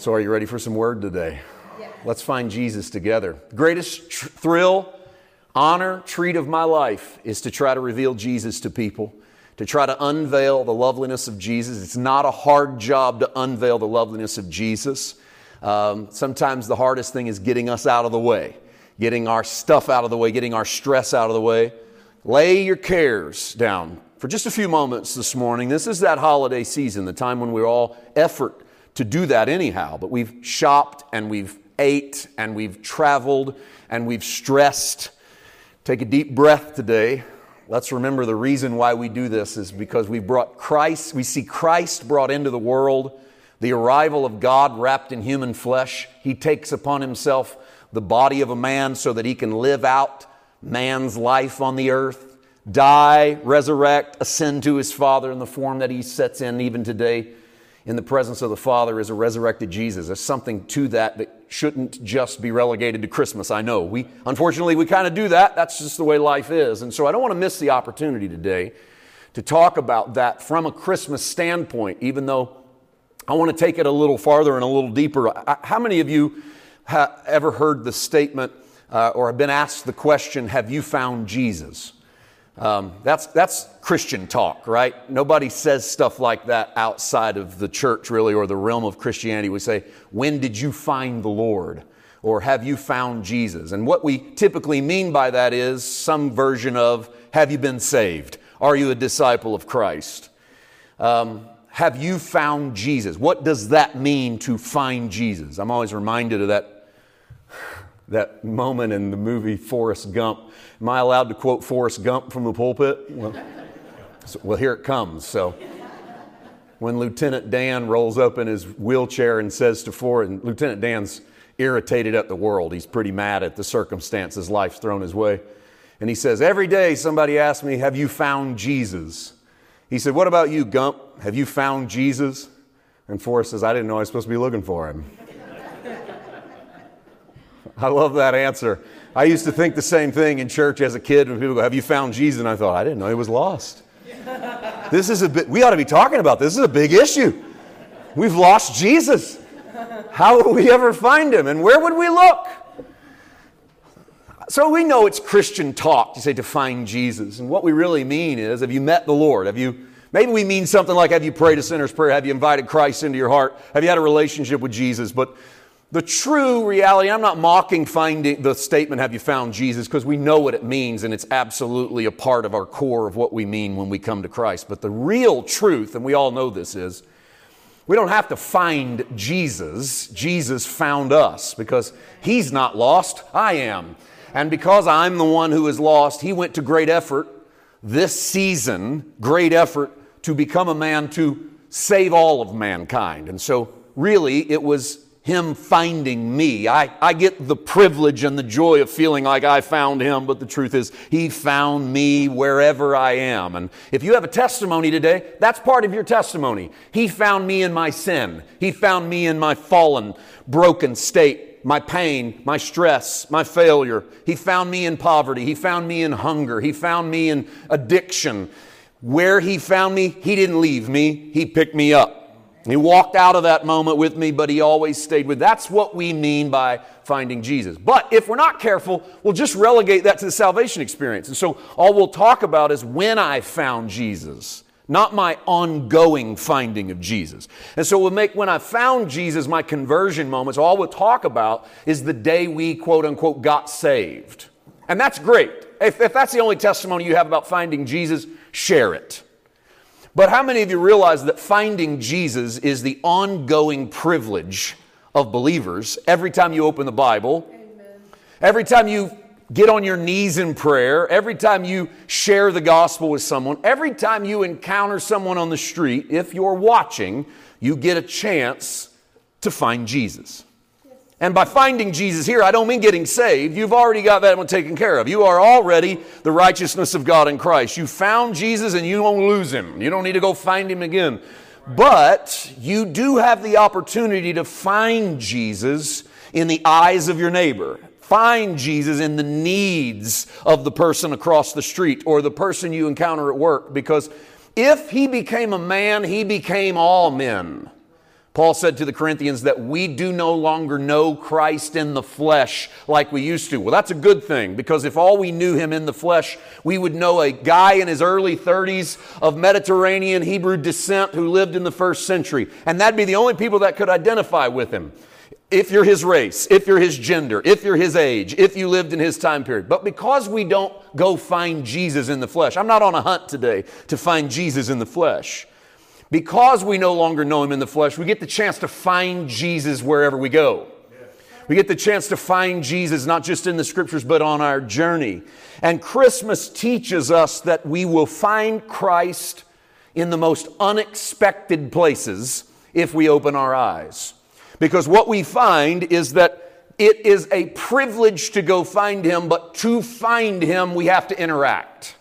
So, are you ready for some word today? Let's find Jesus together. Greatest tr- thrill, honor, treat of my life is to try to reveal Jesus to people, to try to unveil the loveliness of Jesus. It's not a hard job to unveil the loveliness of Jesus. Um, sometimes the hardest thing is getting us out of the way, getting our stuff out of the way, getting our stress out of the way. Lay your cares down for just a few moments this morning. This is that holiday season, the time when we're all effort to do that anyhow. But we've shopped and we've ate and we've traveled and we've stressed. Take a deep breath today. Let's remember the reason why we do this is because we've brought Christ, we see Christ brought into the world, the arrival of God wrapped in human flesh. He takes upon himself the body of a man so that he can live out man's life on the earth, die, resurrect, ascend to his Father in the form that he sets in even today in the presence of the Father is a resurrected Jesus. There's something to that that shouldn't just be relegated to Christmas. I know. We unfortunately we kind of do that. That's just the way life is. And so I don't want to miss the opportunity today to talk about that from a Christmas standpoint, even though I want to take it a little farther and a little deeper. How many of you have ever heard the statement uh, or have been asked the question, Have you found Jesus? Um, that's, that's Christian talk, right? Nobody says stuff like that outside of the church, really, or the realm of Christianity. We say, When did you find the Lord? Or have you found Jesus? And what we typically mean by that is some version of, Have you been saved? Are you a disciple of Christ? Um, have you found Jesus? What does that mean to find Jesus? I'm always reminded of that, that moment in the movie Forrest Gump Am I allowed to quote Forrest Gump from the pulpit? Well, so, well here it comes. So, when Lieutenant Dan rolls up in his wheelchair and says to Forrest, and Lieutenant Dan's irritated at the world. He's pretty mad at the circumstances life's thrown his way. And he says, Every day somebody asks me, Have you found Jesus? He said, What about you, Gump? Have you found Jesus? And Forrest says, I didn't know I was supposed to be looking for him. I love that answer. I used to think the same thing in church as a kid when people go, Have you found Jesus? And I thought, I didn't know he was lost. this is a bit, we ought to be talking about this. This is a big issue. We've lost Jesus. How will we ever find him? And where would we look? So we know it's Christian talk to say to find Jesus. And what we really mean is, have you met the Lord? Have you, maybe we mean something like, have you prayed a sinner's prayer? Have you invited Christ into your heart? Have you had a relationship with Jesus? But the true reality, I'm not mocking finding the statement, have you found Jesus, because we know what it means and it's absolutely a part of our core of what we mean when we come to Christ. But the real truth, and we all know this is, we don't have to find Jesus. Jesus found us because he's not lost, I am. And because I'm the one who is lost, he went to great effort this season, great effort to become a man to save all of mankind. And so, really, it was him finding me. I, I get the privilege and the joy of feeling like I found him, but the truth is, he found me wherever I am. And if you have a testimony today, that's part of your testimony. He found me in my sin, he found me in my fallen, broken state, my pain, my stress, my failure. He found me in poverty, he found me in hunger, he found me in addiction. Where he found me, he didn't leave me, he picked me up. He walked out of that moment with me, but he always stayed with. That's what we mean by finding Jesus. But if we're not careful, we'll just relegate that to the salvation experience. And so all we'll talk about is when I found Jesus, not my ongoing finding of Jesus. And so we'll make when I found Jesus my conversion moments. All we'll talk about is the day we quote unquote got saved. And that's great. If, if that's the only testimony you have about finding Jesus, share it. But how many of you realize that finding Jesus is the ongoing privilege of believers every time you open the Bible? Amen. Every time you get on your knees in prayer, every time you share the gospel with someone, every time you encounter someone on the street, if you're watching, you get a chance to find Jesus. And by finding Jesus here, I don't mean getting saved. You've already got that one taken care of. You are already the righteousness of God in Christ. You found Jesus and you won't lose him. You don't need to go find him again. But you do have the opportunity to find Jesus in the eyes of your neighbor. Find Jesus in the needs of the person across the street or the person you encounter at work. Because if he became a man, he became all men. Paul said to the Corinthians that we do no longer know Christ in the flesh like we used to. Well, that's a good thing because if all we knew him in the flesh, we would know a guy in his early 30s of Mediterranean Hebrew descent who lived in the first century. And that'd be the only people that could identify with him. If you're his race, if you're his gender, if you're his age, if you lived in his time period. But because we don't go find Jesus in the flesh, I'm not on a hunt today to find Jesus in the flesh. Because we no longer know him in the flesh, we get the chance to find Jesus wherever we go. We get the chance to find Jesus not just in the scriptures, but on our journey. And Christmas teaches us that we will find Christ in the most unexpected places if we open our eyes. Because what we find is that it is a privilege to go find him, but to find him, we have to interact.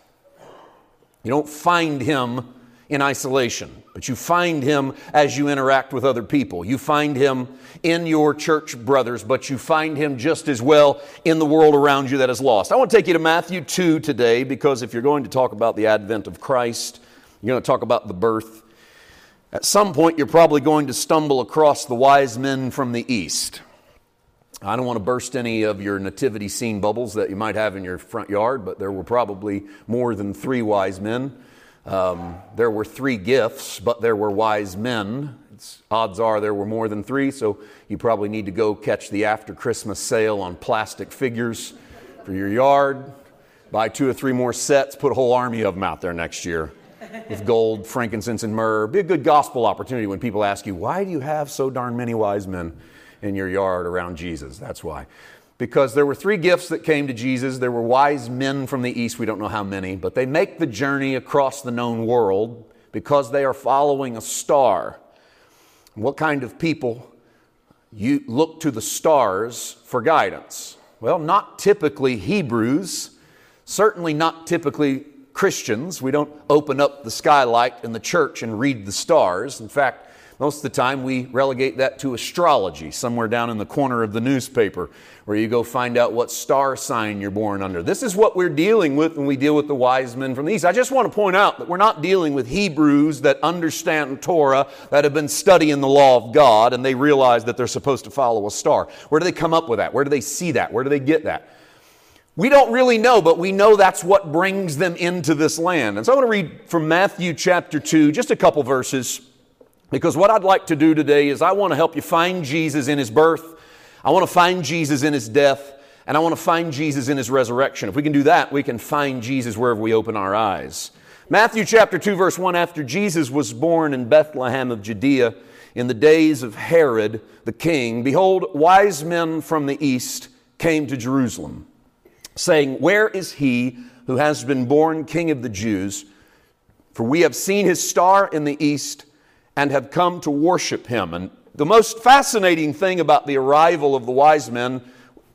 You don't find him in isolation, but you find him as you interact with other people. You find him in your church brothers, but you find him just as well in the world around you that is lost. I want to take you to Matthew 2 today because if you're going to talk about the advent of Christ, you're going to talk about the birth. At some point, you're probably going to stumble across the wise men from the east. I don't want to burst any of your nativity scene bubbles that you might have in your front yard, but there were probably more than three wise men. Um, there were three gifts, but there were wise men. It's, odds are there were more than three, so you probably need to go catch the after Christmas sale on plastic figures for your yard. Buy two or three more sets, put a whole army of them out there next year with gold, frankincense, and myrrh. Be a good gospel opportunity when people ask you, Why do you have so darn many wise men in your yard around Jesus? That's why because there were three gifts that came to Jesus. There were wise men from the east, we don't know how many, but they make the journey across the known world because they are following a star. What kind of people you look to the stars for guidance? Well, not typically Hebrews, certainly not typically Christians. We don't open up the skylight in the church and read the stars. In fact, most of the time, we relegate that to astrology, somewhere down in the corner of the newspaper, where you go find out what star sign you're born under. This is what we're dealing with when we deal with the wise men from the East. I just want to point out that we're not dealing with Hebrews that understand Torah, that have been studying the law of God, and they realize that they're supposed to follow a star. Where do they come up with that? Where do they see that? Where do they get that? We don't really know, but we know that's what brings them into this land. And so I want to read from Matthew chapter 2, just a couple verses. Because what I'd like to do today is I want to help you find Jesus in his birth, I want to find Jesus in his death, and I want to find Jesus in his resurrection. If we can do that, we can find Jesus wherever we open our eyes. Matthew chapter 2, verse 1 After Jesus was born in Bethlehem of Judea in the days of Herod the king, behold, wise men from the east came to Jerusalem, saying, Where is he who has been born king of the Jews? For we have seen his star in the east and have come to worship him. And the most fascinating thing about the arrival of the wise men,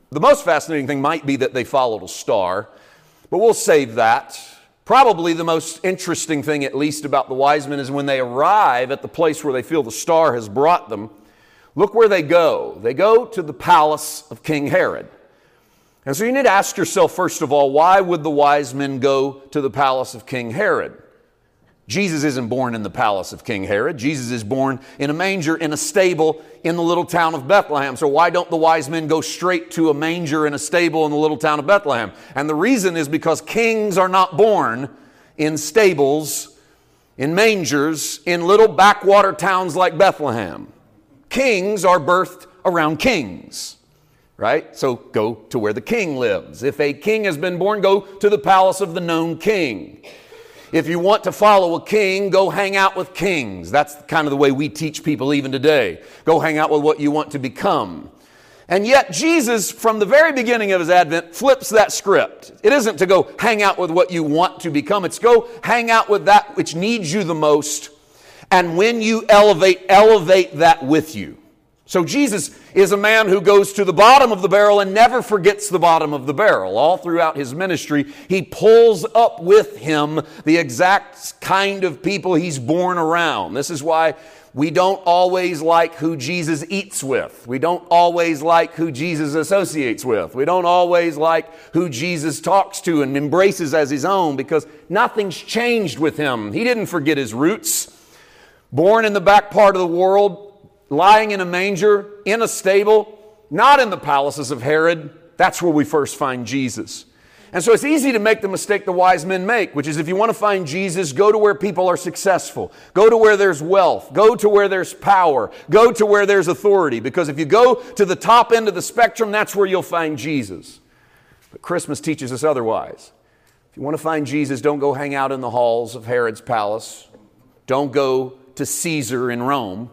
the most fascinating thing might be that they followed a star, but we'll save that. Probably the most interesting thing, at least, about the wise men is when they arrive at the place where they feel the star has brought them. Look where they go. They go to the palace of King Herod. And so you need to ask yourself, first of all, why would the wise men go to the palace of King Herod? Jesus isn't born in the palace of King Herod. Jesus is born in a manger in a stable in the little town of Bethlehem. So why don't the wise men go straight to a manger in a stable in the little town of Bethlehem? And the reason is because kings are not born in stables, in mangers, in little backwater towns like Bethlehem. Kings are birthed around kings right? So go to where the king lives. If a king has been born, go to the palace of the known king. If you want to follow a king, go hang out with kings. That's kind of the way we teach people even today. Go hang out with what you want to become. And yet, Jesus, from the very beginning of his advent, flips that script. It isn't to go hang out with what you want to become, it's go hang out with that which needs you the most. And when you elevate, elevate that with you. So Jesus is a man who goes to the bottom of the barrel and never forgets the bottom of the barrel. All throughout his ministry, he pulls up with him the exact kind of people he's born around. This is why we don't always like who Jesus eats with. We don't always like who Jesus associates with. We don't always like who Jesus talks to and embraces as his own because nothing's changed with him. He didn't forget his roots. Born in the back part of the world, lying in a manger, in a stable, not in the palaces of Herod. That's where we first find Jesus. And so it's easy to make the mistake the wise men make, which is if you want to find Jesus, go to where people are successful. Go to where there's wealth. Go to where there's power. Go to where there's authority. Because if you go to the top end of the spectrum, that's where you'll find Jesus. But Christmas teaches us otherwise. If you want to find Jesus, don't go hang out in the halls of Herod's palace. Don't go to Caesar in Rome.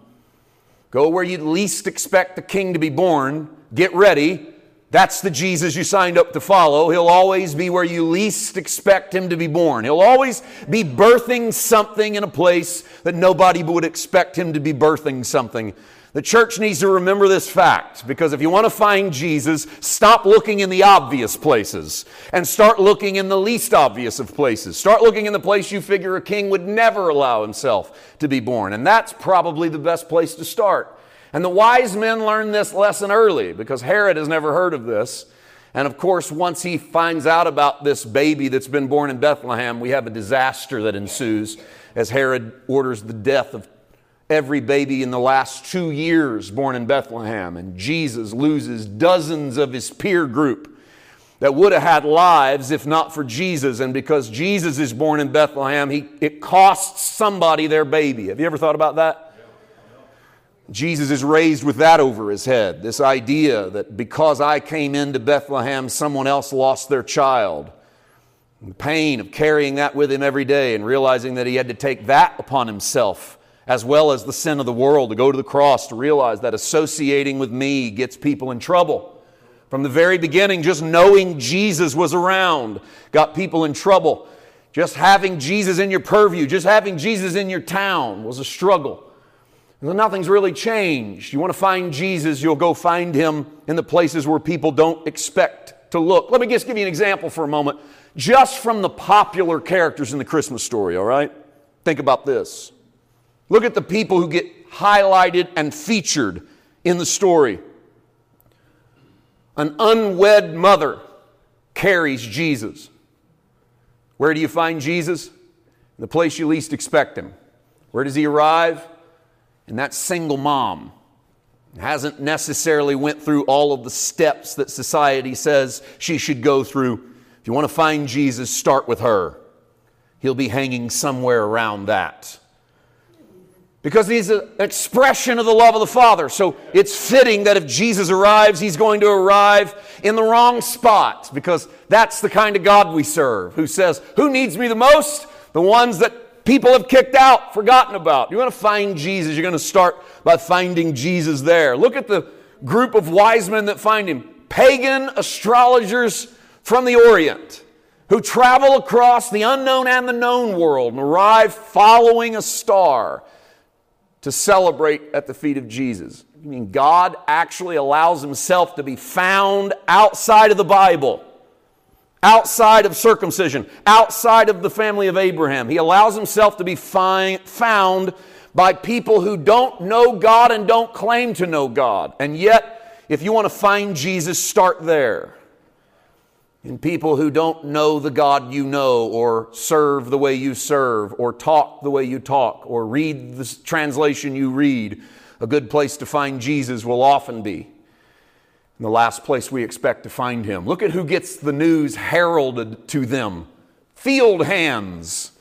Go where you least expect the king to be born. Get ready that's the Jesus you signed up to follow. He'll always be where you least expect him to be born. He'll always be birthing something in a place that nobody would expect him to be birthing something. The church needs to remember this fact because if you want to find Jesus, stop looking in the obvious places and start looking in the least obvious of places. Start looking in the place you figure a king would never allow himself to be born. And that's probably the best place to start. And the wise men learned this lesson early because Herod has never heard of this. And of course, once he finds out about this baby that's been born in Bethlehem, we have a disaster that ensues as Herod orders the death of every baby in the last two years born in Bethlehem. And Jesus loses dozens of his peer group that would have had lives if not for Jesus. And because Jesus is born in Bethlehem, he, it costs somebody their baby. Have you ever thought about that? Jesus is raised with that over his head this idea that because I came into Bethlehem, someone else lost their child. The pain of carrying that with him every day and realizing that he had to take that upon himself, as well as the sin of the world, to go to the cross to realize that associating with me gets people in trouble. From the very beginning, just knowing Jesus was around got people in trouble. Just having Jesus in your purview, just having Jesus in your town was a struggle. Nothing's really changed. You want to find Jesus, you'll go find him in the places where people don't expect to look. Let me just give you an example for a moment, just from the popular characters in the Christmas story, all right? Think about this. Look at the people who get highlighted and featured in the story. An unwed mother carries Jesus. Where do you find Jesus? In the place you least expect him. Where does he arrive? And that single mom hasn't necessarily went through all of the steps that society says she should go through. If you want to find Jesus, start with her. He'll be hanging somewhere around that. Because he's an expression of the love of the Father. So it's fitting that if Jesus arrives, he's going to arrive in the wrong spot because that's the kind of God we serve who says, Who needs me the most? The ones that people have kicked out, forgotten about. You want to find Jesus, you're going to start by finding Jesus there. Look at the group of wise men that find him pagan astrologers from the Orient who travel across the unknown and the known world and arrive following a star to celebrate at the feet of Jesus. I mean, God actually allows himself to be found outside of the Bible outside of circumcision, outside of the family of Abraham. He allows himself to be found by people who don't know God and don't claim to know God. And yet, if you want to find Jesus, start there. In people who don't know the God you know, or serve the way you serve, or talk the way you talk, or read the translation you read, a good place to find Jesus will often be the last place we expect to find him. Look at who gets the news heralded to them. Field hands,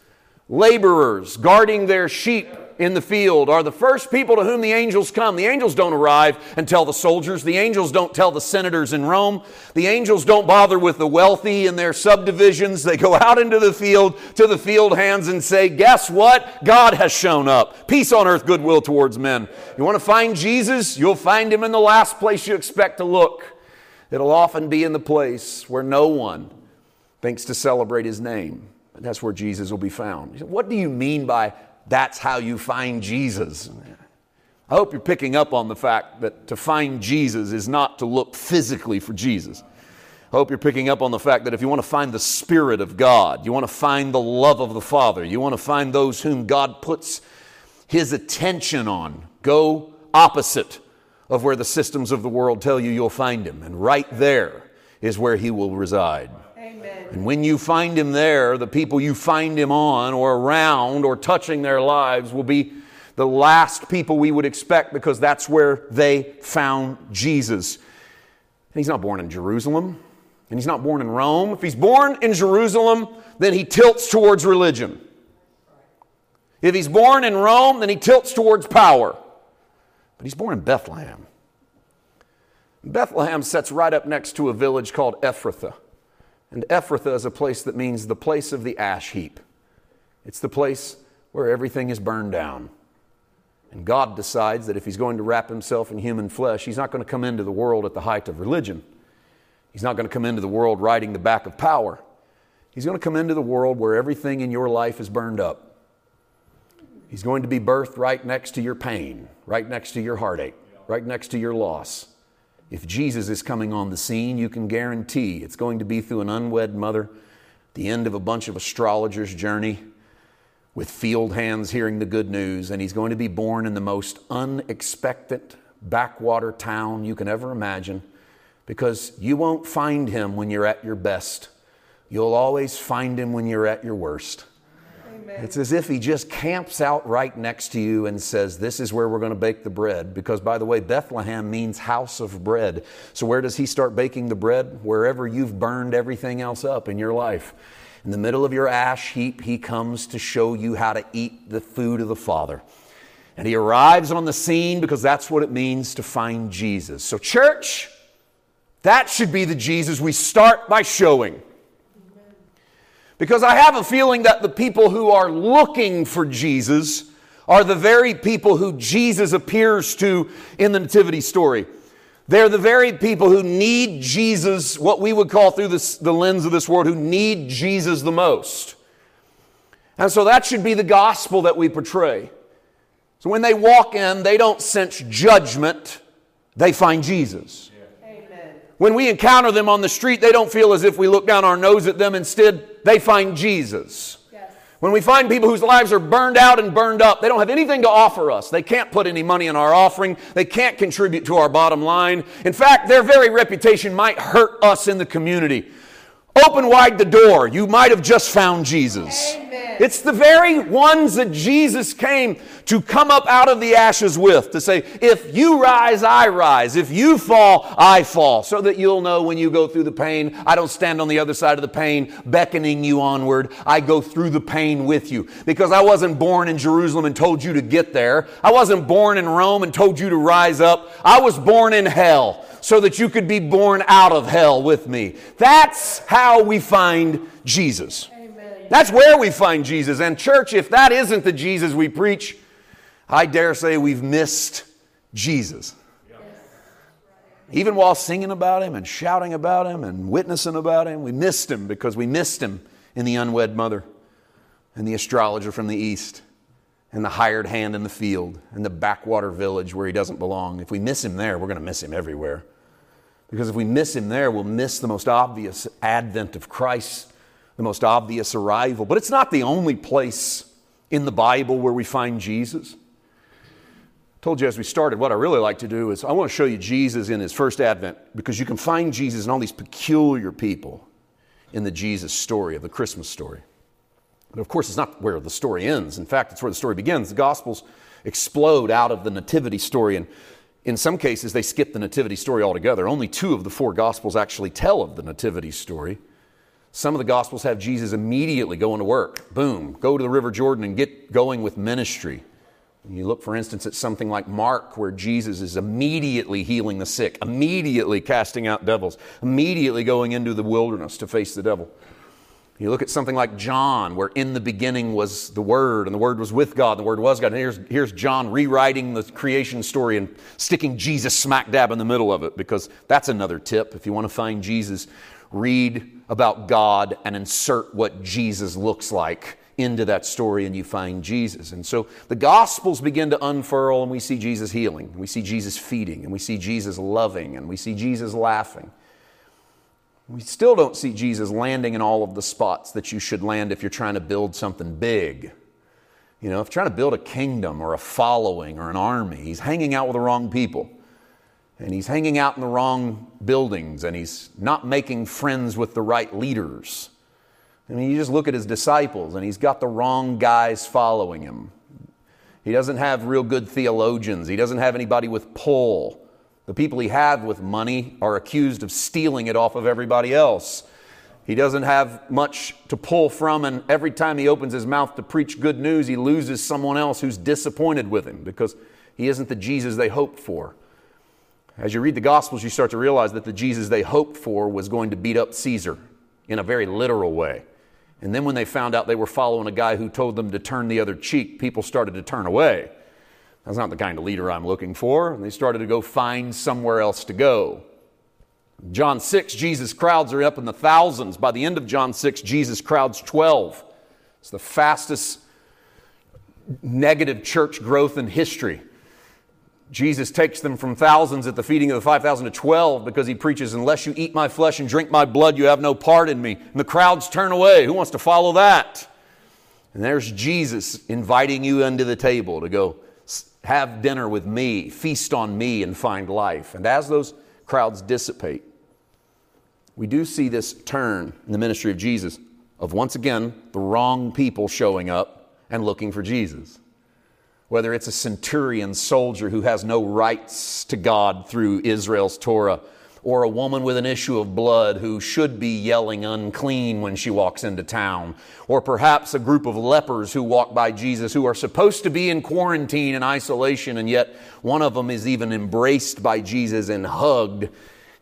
laborers guarding their sheep in the field are the first people to whom the angels come. The angels don't arrive and tell the soldiers. The angels don't tell the senators in Rome. The angels don't bother with the wealthy in their subdivisions. They go out into the field to the field hands and say, Guess what? God has shown up. Peace on earth, goodwill towards men. You want to find Jesus? You'll find him in the last place you expect to look. It'll often be in the place where no one thinks to celebrate his name. That's where Jesus will be found. What do you mean by that's how you find Jesus. I hope you're picking up on the fact that to find Jesus is not to look physically for Jesus. I hope you're picking up on the fact that if you want to find the Spirit of God, you want to find the love of the Father, you want to find those whom God puts His attention on, go opposite of where the systems of the world tell you you'll find Him. And right there is where He will reside. And when you find him there, the people you find him on or around or touching their lives will be the last people we would expect because that's where they found Jesus. And he's not born in Jerusalem, and he's not born in Rome. If he's born in Jerusalem, then he tilts towards religion. If he's born in Rome, then he tilts towards power. But he's born in Bethlehem. Bethlehem sits right up next to a village called Ephrathah. And Ephrathah is a place that means the place of the ash heap. It's the place where everything is burned down. And God decides that if He's going to wrap Himself in human flesh, He's not going to come into the world at the height of religion. He's not going to come into the world riding the back of power. He's going to come into the world where everything in your life is burned up. He's going to be birthed right next to your pain, right next to your heartache, right next to your loss. If Jesus is coming on the scene, you can guarantee it's going to be through an unwed mother, the end of a bunch of astrologers' journey, with field hands hearing the good news, and he's going to be born in the most unexpected backwater town you can ever imagine because you won't find him when you're at your best. You'll always find him when you're at your worst. Amen. It's as if he just camps out right next to you and says, This is where we're going to bake the bread. Because, by the way, Bethlehem means house of bread. So, where does he start baking the bread? Wherever you've burned everything else up in your life. In the middle of your ash heap, he comes to show you how to eat the food of the Father. And he arrives on the scene because that's what it means to find Jesus. So, church, that should be the Jesus we start by showing. Because I have a feeling that the people who are looking for Jesus are the very people who Jesus appears to in the Nativity story. They're the very people who need Jesus, what we would call through this, the lens of this world, who need Jesus the most. And so that should be the gospel that we portray. So when they walk in, they don't sense judgment, they find Jesus. When we encounter them on the street, they don't feel as if we look down our nose at them. Instead, they find Jesus. When we find people whose lives are burned out and burned up, they don't have anything to offer us. They can't put any money in our offering. They can't contribute to our bottom line. In fact, their very reputation might hurt us in the community. Open wide the door. You might have just found Jesus. Amen. It's the very ones that Jesus came to come up out of the ashes with, to say, if you rise, I rise. If you fall, I fall. So that you'll know when you go through the pain, I don't stand on the other side of the pain, beckoning you onward. I go through the pain with you. Because I wasn't born in Jerusalem and told you to get there. I wasn't born in Rome and told you to rise up. I was born in hell so that you could be born out of hell with me. That's how we find Jesus. That's where we find Jesus. And, church, if that isn't the Jesus we preach, I dare say we've missed Jesus. Even while singing about him and shouting about him and witnessing about him, we missed him because we missed him in the unwed mother and the astrologer from the east and the hired hand in the field and the backwater village where he doesn't belong. If we miss him there, we're going to miss him everywhere. Because if we miss him there, we'll miss the most obvious advent of Christ, the most obvious arrival. But it's not the only place in the Bible where we find Jesus. Told you as we started, what I really like to do is I want to show you Jesus in his first advent because you can find Jesus in all these peculiar people in the Jesus story, of the Christmas story. But of course, it's not where the story ends. In fact, it's where the story begins. The Gospels explode out of the Nativity story and in some cases, they skip the nativity story altogether. Only two of the four gospels actually tell of the nativity story. Some of the gospels have Jesus immediately going to work. Boom, go to the River Jordan and get going with ministry. You look, for instance, at something like Mark, where Jesus is immediately healing the sick, immediately casting out devils, immediately going into the wilderness to face the devil. You look at something like John, where in the beginning was the Word, and the Word was with God, and the Word was God. And here's, here's John rewriting the creation story and sticking Jesus smack dab in the middle of it, because that's another tip. If you want to find Jesus, read about God and insert what Jesus looks like into that story, and you find Jesus. And so the Gospels begin to unfurl, and we see Jesus healing, we see Jesus feeding, and we see Jesus loving, and we see Jesus laughing. We still don't see Jesus landing in all of the spots that you should land if you're trying to build something big. You know, if you're trying to build a kingdom or a following or an army, he's hanging out with the wrong people. And he's hanging out in the wrong buildings and he's not making friends with the right leaders. I mean, you just look at his disciples and he's got the wrong guys following him. He doesn't have real good theologians. He doesn't have anybody with pull. The people he had with money are accused of stealing it off of everybody else. He doesn't have much to pull from, and every time he opens his mouth to preach good news, he loses someone else who's disappointed with him because he isn't the Jesus they hoped for. As you read the Gospels, you start to realize that the Jesus they hoped for was going to beat up Caesar in a very literal way. And then when they found out they were following a guy who told them to turn the other cheek, people started to turn away. That's not the kind of leader I'm looking for. And they started to go find somewhere else to go. John 6, Jesus' crowds are up in the thousands. By the end of John 6, Jesus crowds 12. It's the fastest negative church growth in history. Jesus takes them from thousands at the feeding of the 5,000 to 12 because he preaches, Unless you eat my flesh and drink my blood, you have no part in me. And the crowds turn away. Who wants to follow that? And there's Jesus inviting you under the table to go have dinner with me, feast on me, and find life. And as those crowds dissipate, we do see this turn in the ministry of Jesus of once again the wrong people showing up and looking for Jesus whether it's a centurion soldier who has no rights to God through Israel's Torah, or a woman with an issue of blood who should be yelling unclean when she walks into town, or perhaps a group of lepers who walk by Jesus who are supposed to be in quarantine and isolation, and yet one of them is even embraced by Jesus and hugged.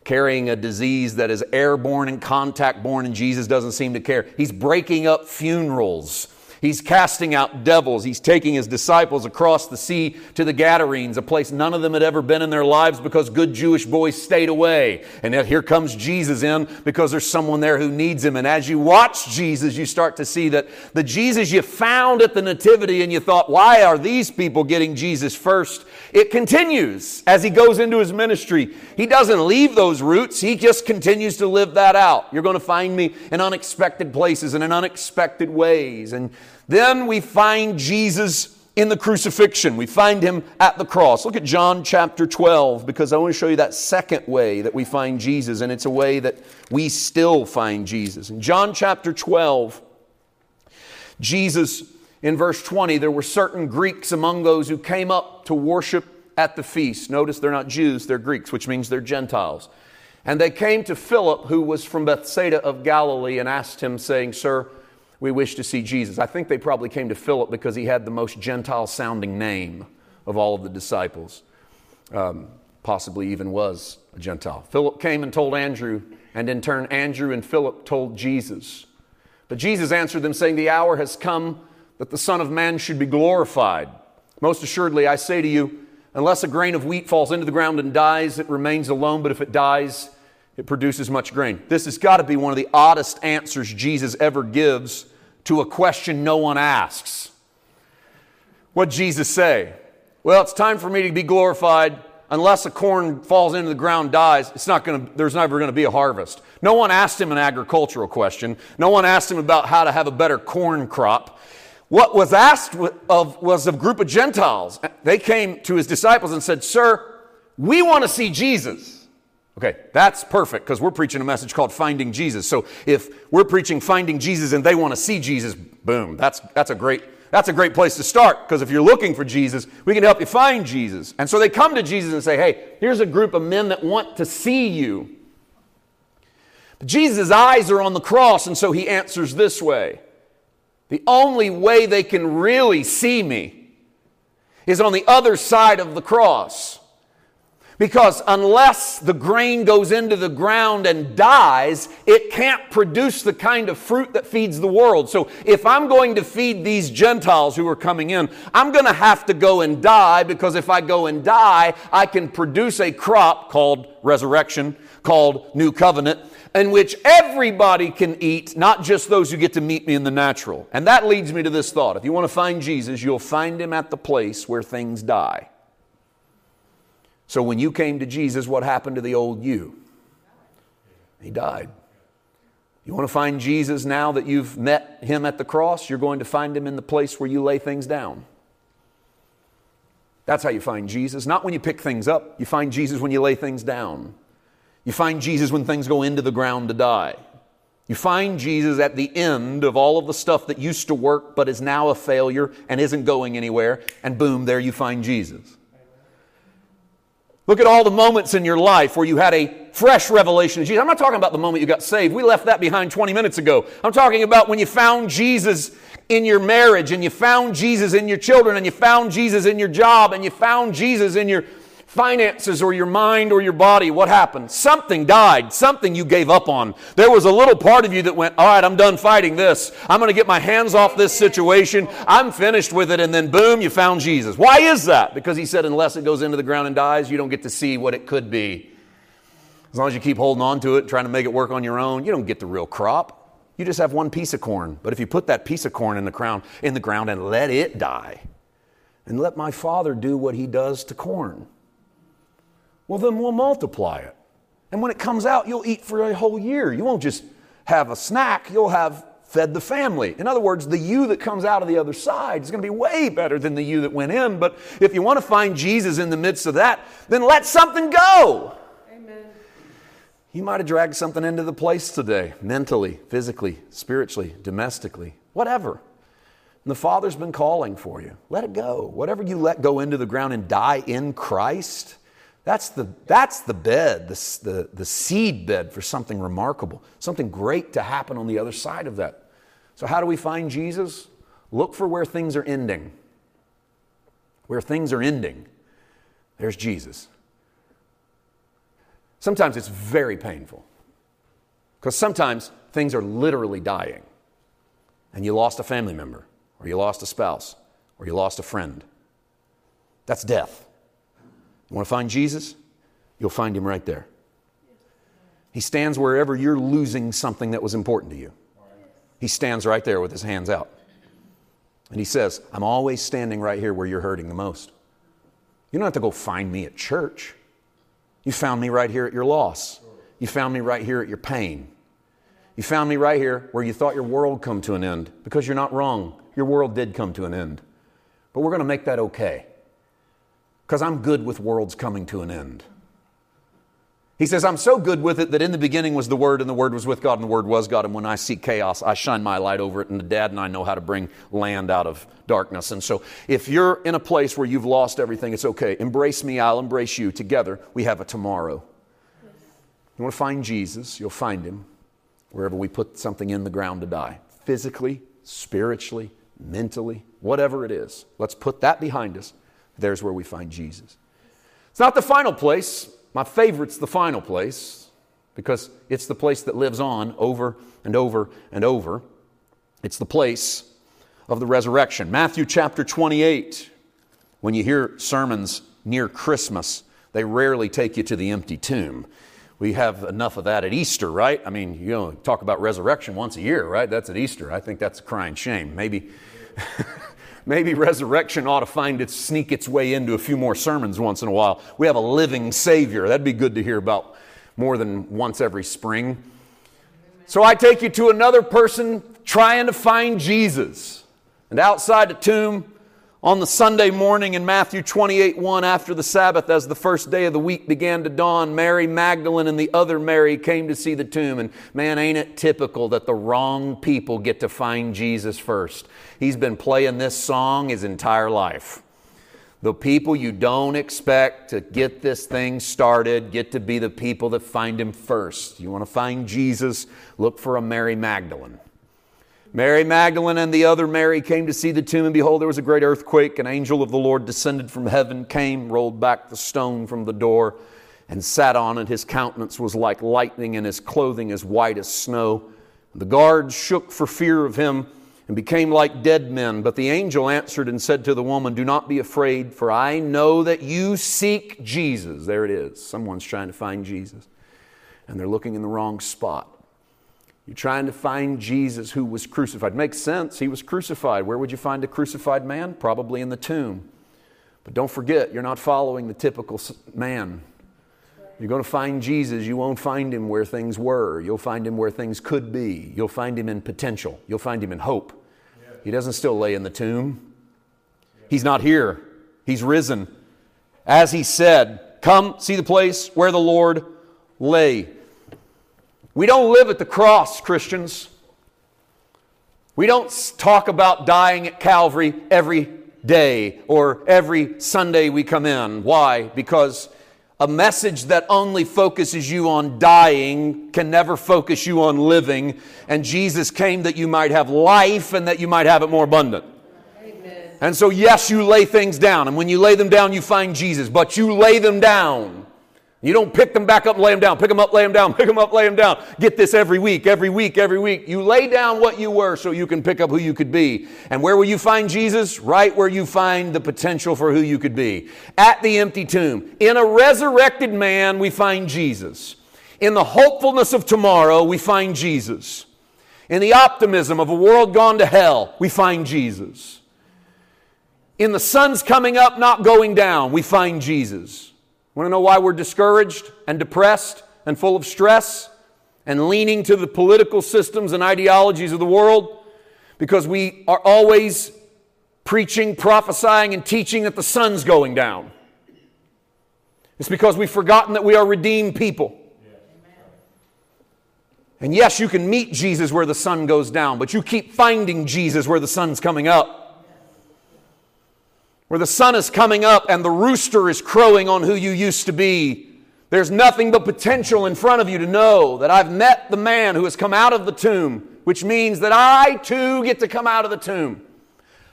Carrying a disease that is airborne and contact borne, and Jesus doesn't seem to care. He's breaking up funerals He's casting out devils. He's taking his disciples across the sea to the Gadarenes, a place none of them had ever been in their lives because good Jewish boys stayed away. And yet here comes Jesus in because there's someone there who needs him. And as you watch Jesus, you start to see that the Jesus you found at the Nativity and you thought, why are these people getting Jesus first? It continues as he goes into his ministry. He doesn't leave those roots, he just continues to live that out. You're going to find me in unexpected places and in unexpected ways. And then we find Jesus in the crucifixion. We find him at the cross. Look at John chapter 12 because I want to show you that second way that we find Jesus, and it's a way that we still find Jesus. In John chapter 12, Jesus, in verse 20, there were certain Greeks among those who came up to worship at the feast. Notice they're not Jews, they're Greeks, which means they're Gentiles. And they came to Philip, who was from Bethsaida of Galilee, and asked him, saying, Sir, we wish to see Jesus. I think they probably came to Philip because he had the most Gentile sounding name of all of the disciples, um, possibly even was a Gentile. Philip came and told Andrew, and in turn, Andrew and Philip told Jesus. But Jesus answered them, saying, The hour has come that the Son of Man should be glorified. Most assuredly, I say to you, unless a grain of wheat falls into the ground and dies, it remains alone, but if it dies, it produces much grain. This has got to be one of the oddest answers Jesus ever gives to a question no one asks. What Jesus say? Well, it's time for me to be glorified. Unless a corn falls into the ground, dies, it's not going to, there's never going to be a harvest. No one asked him an agricultural question. No one asked him about how to have a better corn crop. What was asked of was a group of Gentiles. They came to his disciples and said, Sir, we want to see Jesus. Okay, that's perfect because we're preaching a message called Finding Jesus. So if we're preaching Finding Jesus and they want to see Jesus, boom, that's, that's, a, great, that's a great place to start because if you're looking for Jesus, we can help you find Jesus. And so they come to Jesus and say, hey, here's a group of men that want to see you. But Jesus' eyes are on the cross, and so he answers this way The only way they can really see me is on the other side of the cross. Because unless the grain goes into the ground and dies, it can't produce the kind of fruit that feeds the world. So if I'm going to feed these Gentiles who are coming in, I'm going to have to go and die because if I go and die, I can produce a crop called resurrection, called new covenant, in which everybody can eat, not just those who get to meet me in the natural. And that leads me to this thought. If you want to find Jesus, you'll find him at the place where things die. So when you came to Jesus, what happened to the old you? He died. You want to find Jesus now that you've met him at the cross? You're going to find him in the place where you lay things down. That's how you find Jesus. Not when you pick things up, you find Jesus when you lay things down. You find Jesus when things go into the ground to die. You find Jesus at the end of all of the stuff that used to work but is now a failure and isn't going anywhere, and boom, there you find Jesus. Look at all the moments in your life where you had a fresh revelation of Jesus. I'm not talking about the moment you got saved. We left that behind 20 minutes ago. I'm talking about when you found Jesus in your marriage and you found Jesus in your children and you found Jesus in your job and you found Jesus in your finances or your mind or your body, what happened? Something died. Something you gave up on. There was a little part of you that went, All right, I'm done fighting this. I'm going to get my hands off this situation. I'm finished with it. And then, boom, you found Jesus. Why is that? Because he said, Unless it goes into the ground and dies, you don't get to see what it could be. As long as you keep holding on to it, trying to make it work on your own, you don't get the real crop. You just have one piece of corn. But if you put that piece of corn in the ground, in the ground and let it die, and let my father do what he does to corn, well, then we'll multiply it. And when it comes out, you'll eat for a whole year. You won't just have a snack, you'll have fed the family. In other words, the you that comes out of the other side is going to be way better than the you that went in. But if you want to find Jesus in the midst of that, then let something go. Amen. You might have dragged something into the place today, mentally, physically, spiritually, domestically, whatever. And the Father's been calling for you. Let it go. Whatever you let go into the ground and die in Christ, that's the, that's the bed, the, the, the seed bed for something remarkable, something great to happen on the other side of that. So, how do we find Jesus? Look for where things are ending. Where things are ending, there's Jesus. Sometimes it's very painful because sometimes things are literally dying and you lost a family member, or you lost a spouse, or you lost a friend. That's death. Want to find Jesus? You'll find him right there. He stands wherever you're losing something that was important to you. He stands right there with his hands out. And he says, I'm always standing right here where you're hurting the most. You don't have to go find me at church. You found me right here at your loss. You found me right here at your pain. You found me right here where you thought your world come to an end because you're not wrong. Your world did come to an end. But we're going to make that okay because I'm good with worlds coming to an end. He says, I'm so good with it that in the beginning was the Word, and the Word was with God, and the Word was God. And when I see chaos, I shine my light over it, and the dad and I know how to bring land out of darkness. And so, if you're in a place where you've lost everything, it's okay. Embrace me, I'll embrace you. Together, we have a tomorrow. You want to find Jesus, you'll find him wherever we put something in the ground to die physically, spiritually, mentally, whatever it is. Let's put that behind us there's where we find Jesus. It's not the final place. My favorite's the final place because it's the place that lives on over and over and over. It's the place of the resurrection. Matthew chapter 28. When you hear sermons near Christmas, they rarely take you to the empty tomb. We have enough of that at Easter, right? I mean, you know, talk about resurrection once a year, right? That's at Easter. I think that's a crying shame. Maybe maybe resurrection ought to find its sneak its way into a few more sermons once in a while. We have a living Savior. That'd be good to hear about more than once every spring. So I take you to another person trying to find Jesus. And outside the tomb, on the Sunday morning in Matthew 28 1, after the Sabbath, as the first day of the week began to dawn, Mary Magdalene and the other Mary came to see the tomb. And man, ain't it typical that the wrong people get to find Jesus first? He's been playing this song his entire life. The people you don't expect to get this thing started get to be the people that find him first. You want to find Jesus? Look for a Mary Magdalene. Mary Magdalene and the other Mary came to see the tomb, and behold, there was a great earthquake. An angel of the Lord descended from heaven, came, rolled back the stone from the door, and sat on it. His countenance was like lightning, and his clothing as white as snow. The guards shook for fear of him and became like dead men. But the angel answered and said to the woman, Do not be afraid, for I know that you seek Jesus. There it is. Someone's trying to find Jesus, and they're looking in the wrong spot. You're trying to find Jesus who was crucified. Makes sense. He was crucified. Where would you find a crucified man? Probably in the tomb. But don't forget, you're not following the typical man. You're going to find Jesus. You won't find him where things were. You'll find him where things could be. You'll find him in potential. You'll find him in hope. He doesn't still lay in the tomb. He's not here. He's risen. As he said, Come see the place where the Lord lay. We don't live at the cross, Christians. We don't talk about dying at Calvary every day or every Sunday we come in. Why? Because a message that only focuses you on dying can never focus you on living. And Jesus came that you might have life and that you might have it more abundant. Amen. And so, yes, you lay things down. And when you lay them down, you find Jesus. But you lay them down you don't pick them back up and lay them down. Pick them up, lay them down, pick them up, lay them down. Get this every week, every week, every week. You lay down what you were so you can pick up who you could be. And where will you find Jesus? Right where you find the potential for who you could be. At the empty tomb. In a resurrected man, we find Jesus. In the hopefulness of tomorrow, we find Jesus. In the optimism of a world gone to hell, we find Jesus. In the sun's coming up, not going down, we find Jesus. Want to know why we're discouraged and depressed and full of stress and leaning to the political systems and ideologies of the world? Because we are always preaching, prophesying, and teaching that the sun's going down. It's because we've forgotten that we are redeemed people. And yes, you can meet Jesus where the sun goes down, but you keep finding Jesus where the sun's coming up where the sun is coming up and the rooster is crowing on who you used to be. There's nothing but potential in front of you to know that I've met the man who has come out of the tomb, which means that I too get to come out of the tomb.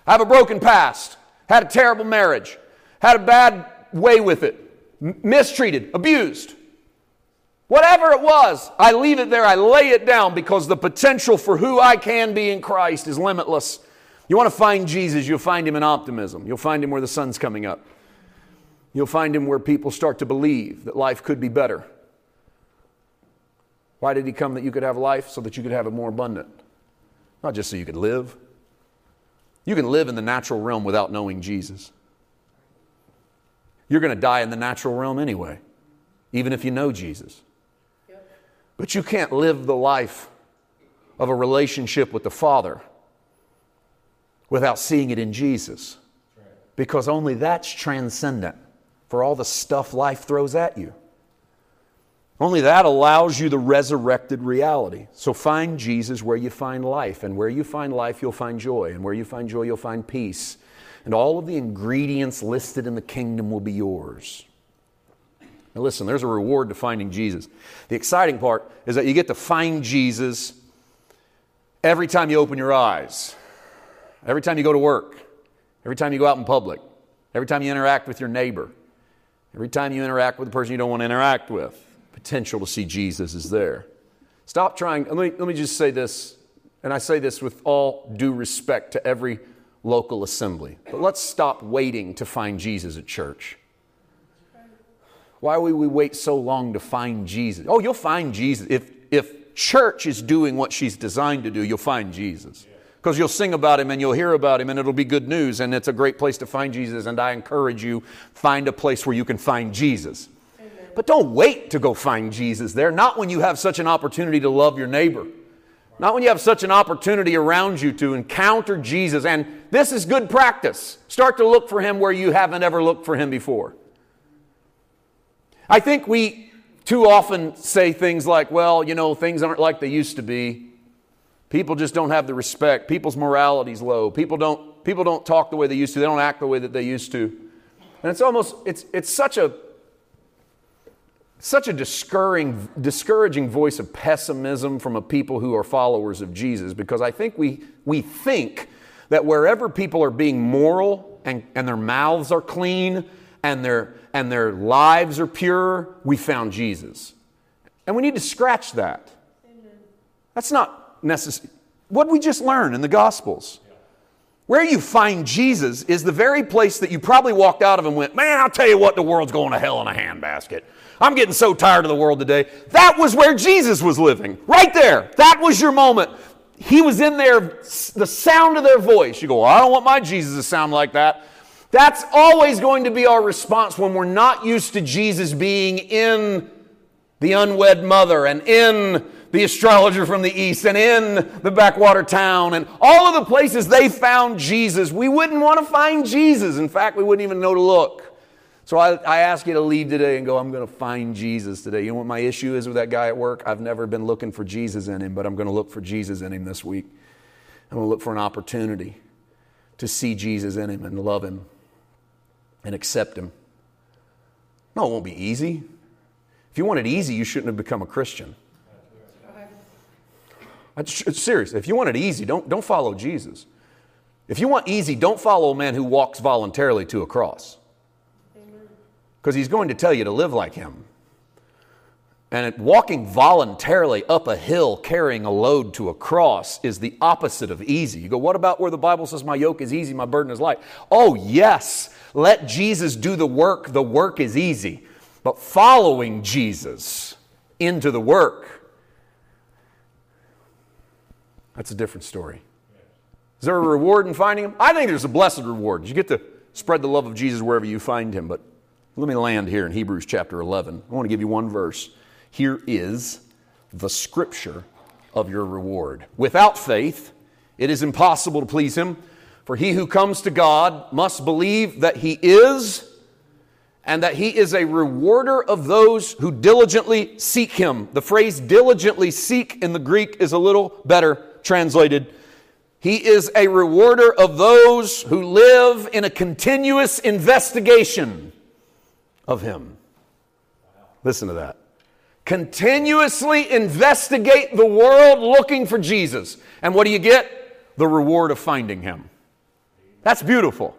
I have a broken past, had a terrible marriage, had a bad way with it, mistreated, abused. Whatever it was, I leave it there, I lay it down because the potential for who I can be in Christ is limitless. You want to find Jesus, you'll find him in optimism. You'll find him where the sun's coming up. You'll find him where people start to believe that life could be better. Why did he come that you could have life? So that you could have it more abundant. Not just so you could live. You can live in the natural realm without knowing Jesus. You're going to die in the natural realm anyway, even if you know Jesus. But you can't live the life of a relationship with the Father without seeing it in Jesus. Because only that's transcendent for all the stuff life throws at you. Only that allows you the resurrected reality. So find Jesus where you find life. And where you find life, you'll find joy. And where you find joy, you'll find peace. And all of the ingredients listed in the kingdom will be yours. Now, listen, there's a reward to finding Jesus. The exciting part is that you get to find Jesus every time you open your eyes. Every time you go to work, every time you go out in public, every time you interact with your neighbor, every time you interact with the person you don't want to interact with, potential to see Jesus is there. Stop trying. Let me, let me just say this, and I say this with all due respect to every local assembly. But let's stop waiting to find Jesus at church. Why would we wait so long to find Jesus? Oh, you'll find Jesus. If, if church is doing what she's designed to do, you'll find Jesus. Because you'll sing about him and you'll hear about him and it'll be good news and it's a great place to find Jesus. And I encourage you, find a place where you can find Jesus. Amen. But don't wait to go find Jesus there, not when you have such an opportunity to love your neighbor. Not when you have such an opportunity around you to encounter Jesus. And this is good practice. Start to look for him where you haven't ever looked for him before. I think we too often say things like, well, you know, things aren't like they used to be. People just don't have the respect. People's morality's low. People don't, people don't talk the way they used to. They don't act the way that they used to. And it's almost, it's, it's such a, such a discouraging, discouraging voice of pessimism from a people who are followers of Jesus because I think we, we think that wherever people are being moral and, and their mouths are clean and their, and their lives are pure, we found Jesus. And we need to scratch that. That's not What we just learned in the Gospels. Where you find Jesus is the very place that you probably walked out of and went, Man, I'll tell you what, the world's going to hell in a handbasket. I'm getting so tired of the world today. That was where Jesus was living, right there. That was your moment. He was in there, the sound of their voice. You go, well, I don't want my Jesus to sound like that. That's always going to be our response when we're not used to Jesus being in the unwed mother and in the astrologer from the east and in the backwater town and all of the places they found Jesus. We wouldn't want to find Jesus. In fact, we wouldn't even know to look. So I, I ask you to leave today and go, I'm going to find Jesus today. You know what my issue is with that guy at work? I've never been looking for Jesus in him, but I'm going to look for Jesus in him this week. I'm going to look for an opportunity to see Jesus in him and love him and accept him. No, it won't be easy. If you want it easy, you shouldn't have become a Christian. It's serious. If you want it easy, don't, don't follow Jesus. If you want easy, don't follow a man who walks voluntarily to a cross because he's going to tell you to live like him. And walking voluntarily up a hill carrying a load to a cross is the opposite of easy. You go, what about where the Bible says, My yoke is easy, my burden is light? Oh, yes, let Jesus do the work. The work is easy. But following Jesus into the work, that's a different story. Is there a reward in finding him? I think there's a blessed reward. You get to spread the love of Jesus wherever you find him, but let me land here in Hebrews chapter 11. I want to give you one verse. Here is the scripture of your reward. Without faith, it is impossible to please Him, for he who comes to God must believe that He is and that He is a rewarder of those who diligently seek Him. The phrase diligently seek in the Greek is a little better translated. He is a rewarder of those who live in a continuous investigation of Him. Listen to that. Continuously investigate the world looking for Jesus. And what do you get? The reward of finding Him. That's beautiful.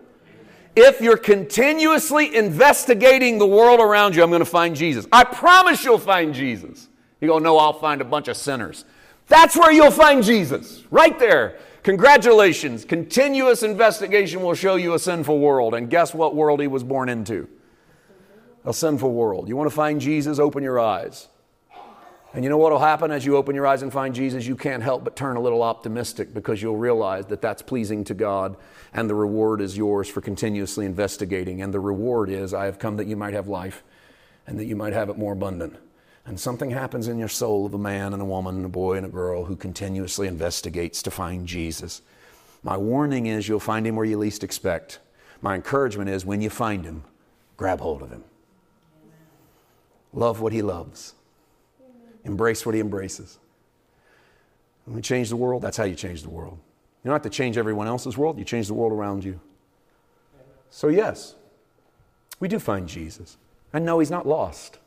If you're continuously investigating the world around you, I'm going to find Jesus. I promise you'll find Jesus. You go, no, I'll find a bunch of sinners. That's where you'll find Jesus, right there. Congratulations. Continuous investigation will show you a sinful world. And guess what world he was born into? a sinful world. You want to find Jesus? Open your eyes. And you know what will happen as you open your eyes and find Jesus? You can't help but turn a little optimistic because you'll realize that that's pleasing to God and the reward is yours for continuously investigating. And the reward is, I have come that you might have life and that you might have it more abundant. And something happens in your soul of a man and a woman and a boy and a girl who continuously investigates to find Jesus. My warning is you'll find him where you least expect. My encouragement is when you find him, grab hold of him. Love what he loves. Embrace what he embraces. When we change the world, that's how you change the world. You don't have to change everyone else's world, you change the world around you. So, yes, we do find Jesus. I know he's not lost,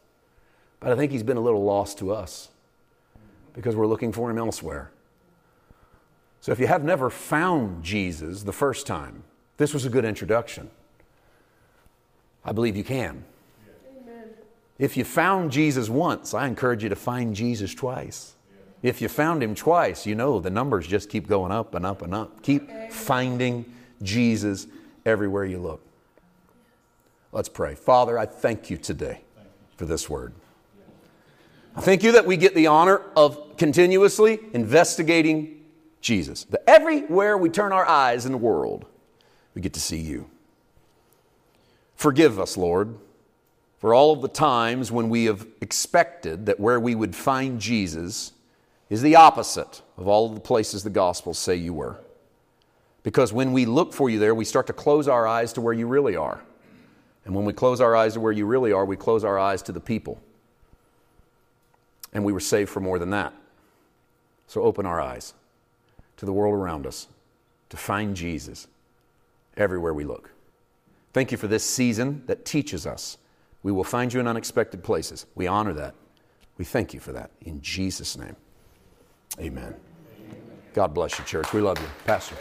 but I think he's been a little lost to us because we're looking for him elsewhere. So, if you have never found Jesus the first time, this was a good introduction. I believe you can. Amen. If you found Jesus once, I encourage you to find Jesus twice. If you found him twice, you know the numbers just keep going up and up and up. Keep finding Jesus everywhere you look. Let's pray. Father, I thank you today for this word. I thank you that we get the honor of continuously investigating Jesus. That everywhere we turn our eyes in the world, we get to see you. Forgive us, Lord for all of the times when we have expected that where we would find Jesus is the opposite of all of the places the Gospels say you were. Because when we look for you there, we start to close our eyes to where you really are. And when we close our eyes to where you really are, we close our eyes to the people. And we were saved for more than that. So open our eyes to the world around us to find Jesus everywhere we look. Thank you for this season that teaches us we will find you in unexpected places. We honor that. We thank you for that. In Jesus' name, amen. God bless you, church. We love you. Pastor.